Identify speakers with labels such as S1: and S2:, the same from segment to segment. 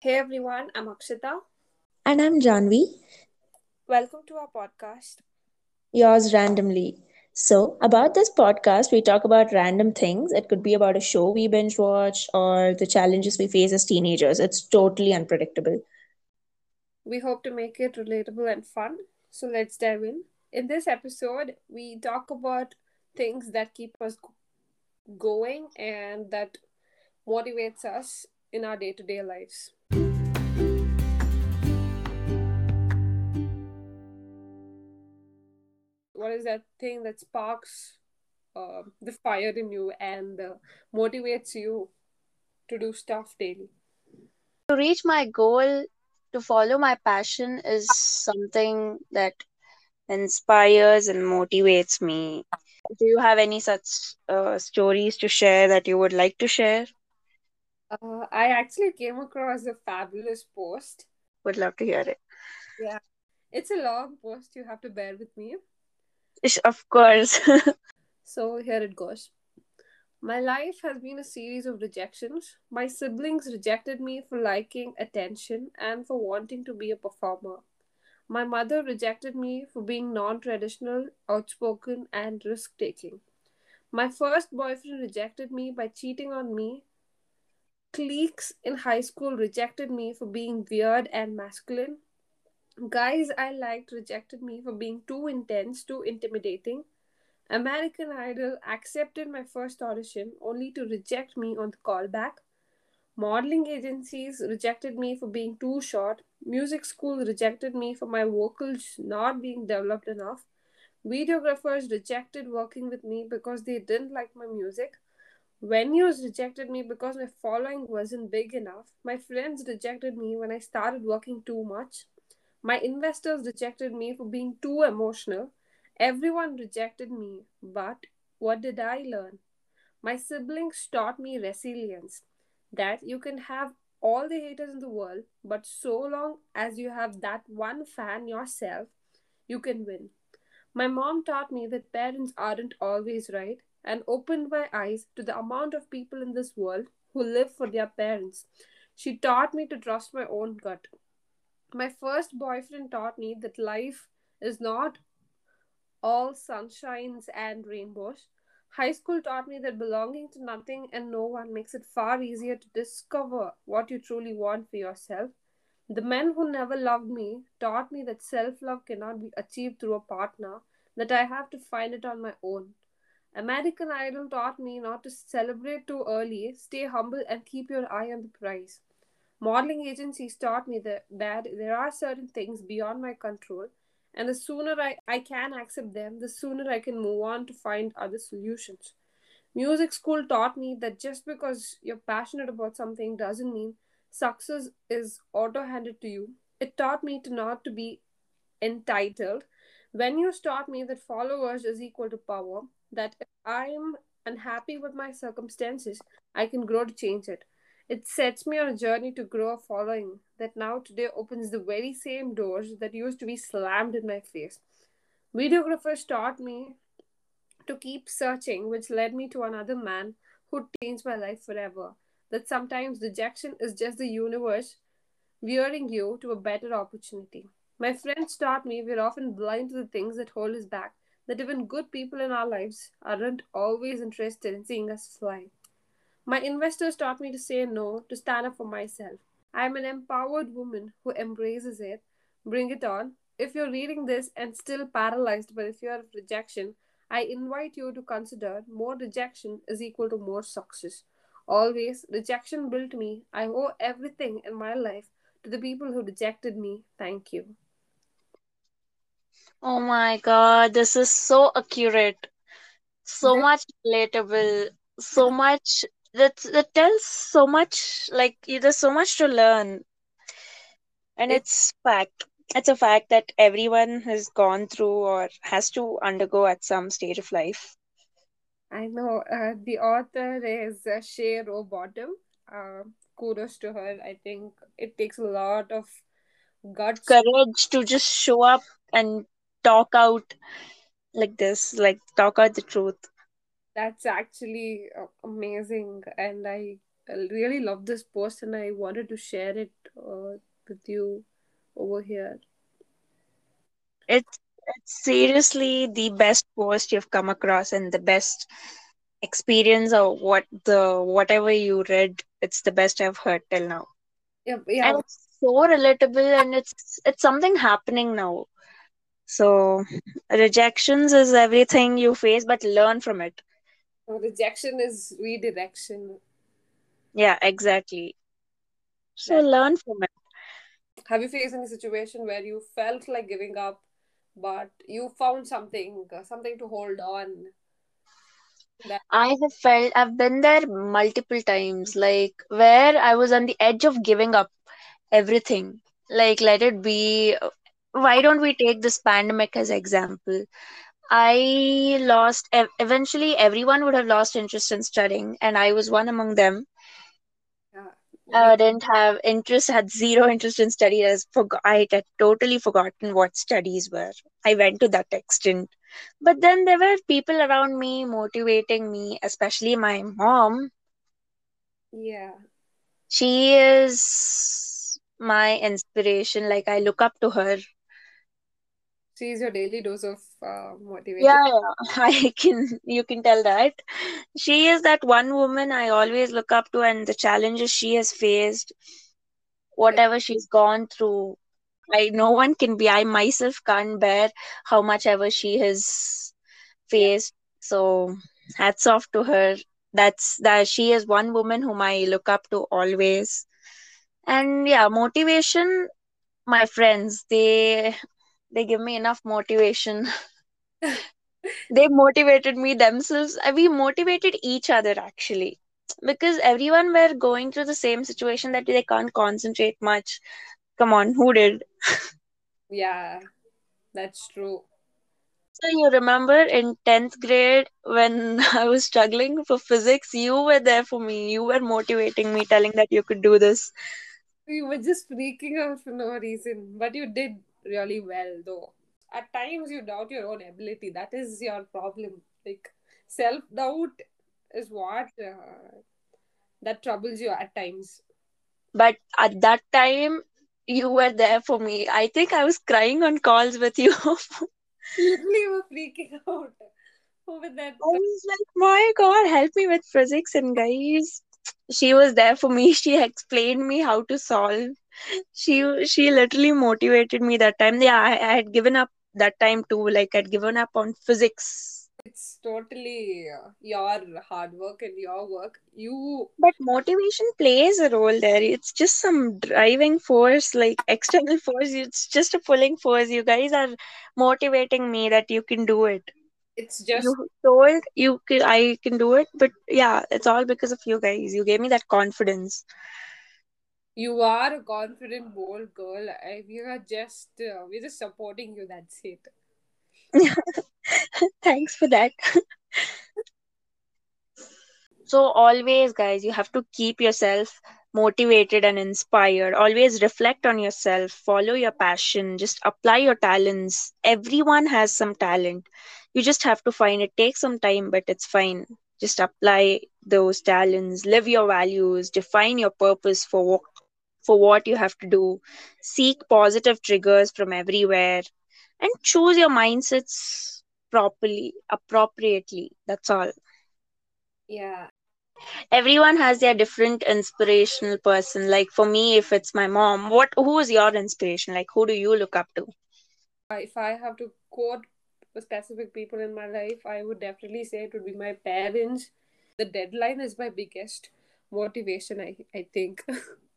S1: Hey everyone, I'm Akshita.
S2: And I'm Janvi,
S1: Welcome to our podcast.
S2: yours randomly. So, about this podcast, we talk about random things. It could be about a show we binge watch or the challenges we face as teenagers. It's totally unpredictable.
S1: We hope to make it relatable and fun. So let's dive in. In this episode, we talk about things that keep us going and that motivates us in our day to day lives. What is that thing that sparks uh, the fire in you and uh, motivates you to do stuff daily?
S3: To reach my goal, to follow my passion is something that inspires and motivates me. Do you have any such uh, stories to share that you would like to share?
S1: Uh, I actually came across a fabulous post.
S3: Would love to hear it.
S1: Yeah, it's a long post, you have to bear with me.
S3: Of course.
S1: So here it goes. My life has been a series of rejections. My siblings rejected me for liking attention and for wanting to be a performer. My mother rejected me for being non traditional, outspoken, and risk taking. My first boyfriend rejected me by cheating on me. Cliques in high school rejected me for being weird and masculine. Guys I liked rejected me for being too intense, too intimidating. American Idol accepted my first audition only to reject me on the callback. Modeling agencies rejected me for being too short. Music school rejected me for my vocals not being developed enough. Videographers rejected working with me because they didn't like my music. Venues rejected me because my following wasn't big enough. My friends rejected me when I started working too much. My investors rejected me for being too emotional. Everyone rejected me, but what did I learn? My siblings taught me resilience that you can have all the haters in the world, but so long as you have that one fan yourself, you can win. My mom taught me that parents aren't always right and opened my eyes to the amount of people in this world who live for their parents. She taught me to trust my own gut. My first boyfriend taught me that life is not all sunshines and rainbows. High school taught me that belonging to nothing and no one makes it far easier to discover what you truly want for yourself. The men who never loved me taught me that self love cannot be achieved through a partner, that I have to find it on my own. American Idol taught me not to celebrate too early, stay humble, and keep your eye on the prize. Modeling agencies taught me that, that there are certain things beyond my control, and the sooner I, I can accept them, the sooner I can move on to find other solutions. Music school taught me that just because you're passionate about something doesn't mean success is auto handed to you. It taught me to not to be entitled. Venues taught me that followers is equal to power, that if I'm unhappy with my circumstances, I can grow to change it. It sets me on a journey to grow a following that now today opens the very same doors that used to be slammed in my face. Videographers taught me to keep searching, which led me to another man who changed my life forever. That sometimes rejection is just the universe veering you to a better opportunity. My friends taught me we're often blind to the things that hold us back, that even good people in our lives aren't always interested in seeing us fly. My investors taught me to say no, to stand up for myself. I am an empowered woman who embraces it. Bring it on. If you're reading this and still paralyzed by the fear of rejection, I invite you to consider more rejection is equal to more success. Always, rejection built me. I owe everything in my life to the people who rejected me. Thank you.
S3: Oh my god, this is so accurate, so
S1: This,
S3: much relatable, so much that that tells so much like there's so much to learn. And
S1: it,
S3: it's fact it's a fact that everyone has gone through or has to undergo at some stage of life.
S1: I know uh, the author is uh, Shay Bottom. Uh, kudos to her. I think it takes a lot of guts.
S3: Courage to just show up and talk out like this like talk out the truth
S1: That's actually amazing, and I really love this post and I wanted to share it uh, with you over here.
S3: It's it's seriously the best post you've come across and the best experience of what the whatever you read. It's the best I've heard till now.
S1: Yeah,
S3: And it's so relatable and it's it's something happening now. So rejections is everything you face, but learn from it.
S1: rejection is redirection.
S3: Yeah, exactly. So learn from it.
S1: have you faced any situation where you felt like giving up, but you found something, uh, something to hold on? That
S3: I have felt I've been there multiple times, like where I was on the edge of giving up everything. Like let it be. Why don't we take this pandemic as example? I lost eventually everyone would have lost interest in studying, and I was one among them. I uh, didn't have interest, had zero interest in study. As forgot, I had totally forgotten what studies were. I went to that extent. But then there were people around me motivating me, especially my mom.
S1: yeah.
S3: She is my inspiration. Like I look up to her.
S1: She's your daily dose of uh, motivation.
S3: Yeah, yeah, I can. You can tell that she is that one woman I always look up to, and the challenges she has faced, whatever she's gone through I no one can be. I myself can't bear how much ever she has faced. So hats off to her. That's that she is one woman whom I look up to always. And yeah, motivation. My friends, they they give me enough motivation. they motivated me themselves. Uh, We motivated each other actually. Because everyone were going through the same situation that they can't concentrate much. Come on, who did?
S1: yeah, that's true.
S3: So you remember in 10th grade when I was struggling for physics, you were there for me. You were motivating me, telling that you could do this.
S1: You were just freaking out for no reason, but you did really well, though. At times, you doubt your own ability. That is your problem. Like, self doubt is what uh, that troubles you at times.
S3: But at that time, you were there for me. I think I was crying on calls with you.
S1: Literally, you were freaking out over that.
S3: i was like, my God, help me with physics. And guys, she was there for me. She explained me how to solve. She she literally motivated me that time. Yeah, I, I had given up that time too. Like I'd given up on physics
S1: It's totally uh, your hard work and your work. You,
S3: But motivation plays a role there. It's just some driving force, like external force. It's just a pulling force. You guys are motivating me that you can do it.
S1: it's just
S3: You told you can, I can do it, but yeah, it's all because of you guys. You gave me that confidence.
S1: You are a confident, bold girl. We are just, uh, we're just supporting you. That's it.
S3: Thanks for that. So always, guys, you have to keep yourself motivated and inspired. Always reflect on yourself, follow your passion, just apply your talents. Everyone has some talent. You just have to find it. Take some time, but it's fine. Just apply those talents, live your values, define your purpose for what for what you have to do. Seek positive triggers from everywhere and choose your mindsets properly, appropriately. That's all
S1: Yeah.
S3: everyone has their different inspirational person like for me if it's my mom what who is your inspiration like who do you look up to uh,
S1: If I have to quote specific people in my life, I would definitely say it would be my parents. The deadline is my biggest motivation, I, I think.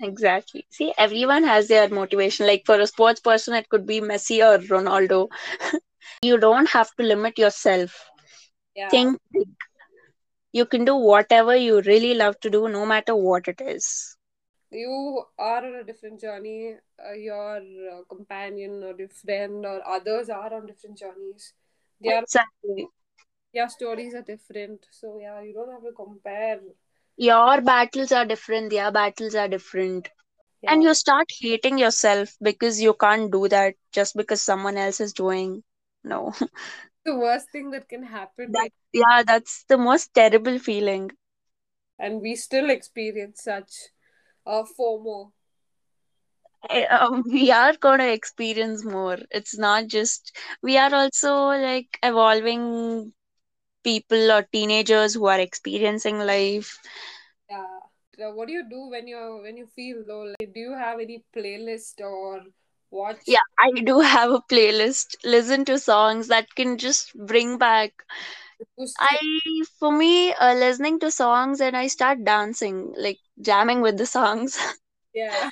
S3: exactly see everyone has their motivation like for a sports person it could be messi or ronaldo you don't have to limit yourself
S1: yeah.
S3: think big. you can do whatever you really love to do no matter what it is
S1: You are on a different journey. Uh, your uh, companion or your friend or others are on different journeys. Their,
S3: exactly
S1: their stories are different. So, yeah, you don't have to compare.
S3: Your battles are different their battles are different. And you start hating yourself because you can't do that just because someone else is doing. No.
S1: The worst thing that can happen,
S3: that yeah that's the most terrible feeling.
S1: And we still experience such uh, FOMO.
S3: Um, we are going to experience more. It's not just, we are also like evolving people or teenagers who are experiencing life.
S1: Yeah. What do you do when you're when you feel low? Like, do you have any playlist or watch?
S3: Yeah, I do have a playlist. Listen to songs that can just bring back. I, for me, uh, listening to songs and I start dancing, like jamming with the songs.
S1: Yeah.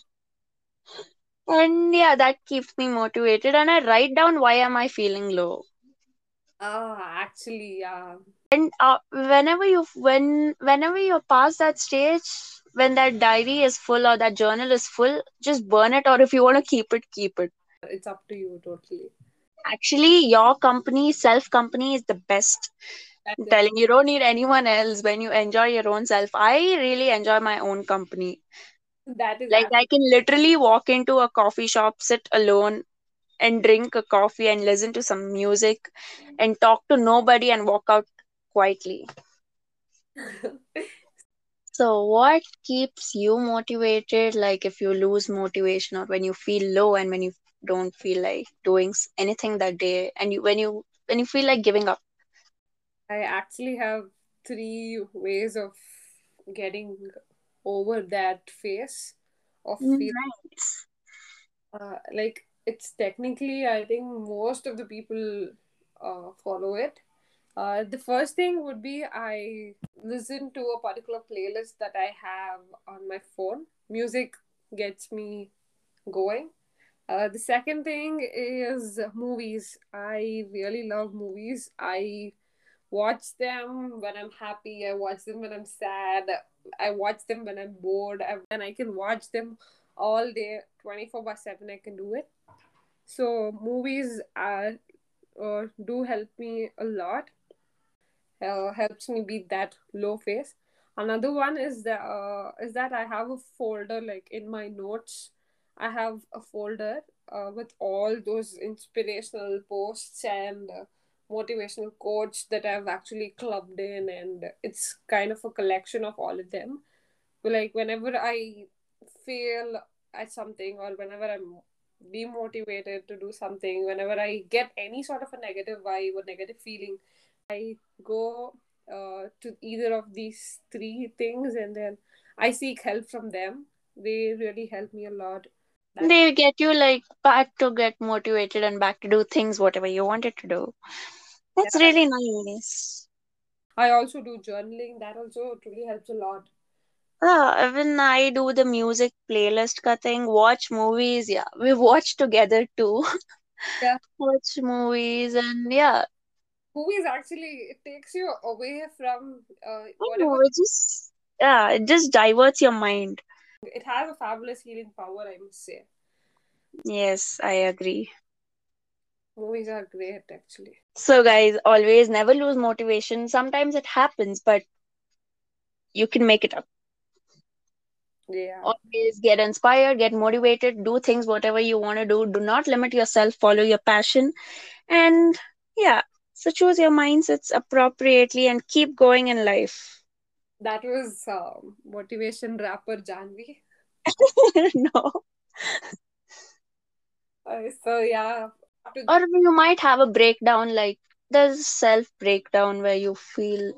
S3: And yeah, that keeps me motivated. And I write down why am I feeling low.
S1: Ah, actually, yeah.
S3: And uh, whenever you when whenever you're past that stage, when that diary is full or that journal is full, just burn it. Or if you want to keep it, keep it.
S1: It's up to you totally.
S3: Actually, your company, self company, is the best. I'm telling you, you don't need anyone else when you enjoy your own self. I really enjoy my own company.
S1: That is
S3: Like
S1: ab-
S3: I can literally walk into a coffee shop, sit alone, and drink a coffee and listen to some music, and talk to nobody and walk out quietly. So, what keeps you motivated? Like, if you lose motivation, or when you feel low, and when you don't feel like doing anything that day, and you when you when you feel like giving up.
S1: I actually have three ways of getting over that phase of feel
S3: Nice.
S1: uh, like it's technically I think most of the people uh, follow it. Uh, the first thing would be I listen to a particular playlist that I have on my phone. Music gets me going. Uh, the second thing is movies. I really love movies. I watch them when I'm happy. I watch them when I'm sad. I watch them when I'm bored. And I can watch them all day, 24 by 7. I can do it. So, movies uh, uh, do help me a lot. Uh, helps me beat that low phase. Another one is that uh, is that I have a folder like in my notes. I have a folder uh, with all those inspirational posts and uh, motivational quotes that I've actually clubbed in, and it's kind of a collection of all of them. But like whenever I fail at something or whenever I'm demotivated to do something, whenever I get any sort of a negative vibe or negative feeling, I go uh, to either of these three things and then I seek help from them. They really help me a lot. That
S3: They get you like back to get motivated and back to do things whatever you wanted to do. That's
S1: yeah.
S3: really nice.
S1: I also do journaling. That also really helps a lot.
S3: Yeah, even I do the music playlist ka thing, watch movies. Yeah, we watch together too.
S1: Yeah.
S3: watch movies and yeah,
S1: Movies actually it takes you away from uh,
S3: know, it just yeah, it just diverts your mind.
S1: It has a fabulous healing power, I must say.
S3: Yes, I agree.
S1: Movies are great, actually.
S3: So guys, always never lose motivation. Sometimes it happens, but you can make it up.
S1: Yeah.
S3: Always get inspired, get motivated, do things whatever you want to do. Do not limit yourself, follow your passion. And yeah, so choose your mindsets appropriately and keep going in life.
S1: That was um, motivation rapper Janvi.
S3: no.
S1: Uh, so yeah,
S3: Or you might have a breakdown like there's self breakdown where you feel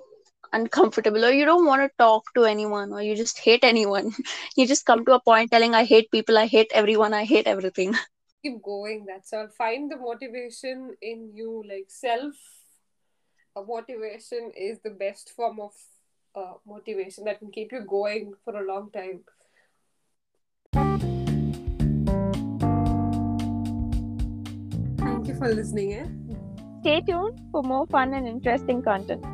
S3: uncomfortable or you don't want to talk to anyone or you just hate anyone. You just come to a point telling I hate people, I hate everyone, I hate everything.
S1: keep going. That's all. Find the motivation in you. Like self uh, motivation is the best form of uh, motivation that can keep you going for a long time. Thank you for listening in.
S2: Stay tuned for more fun and interesting content.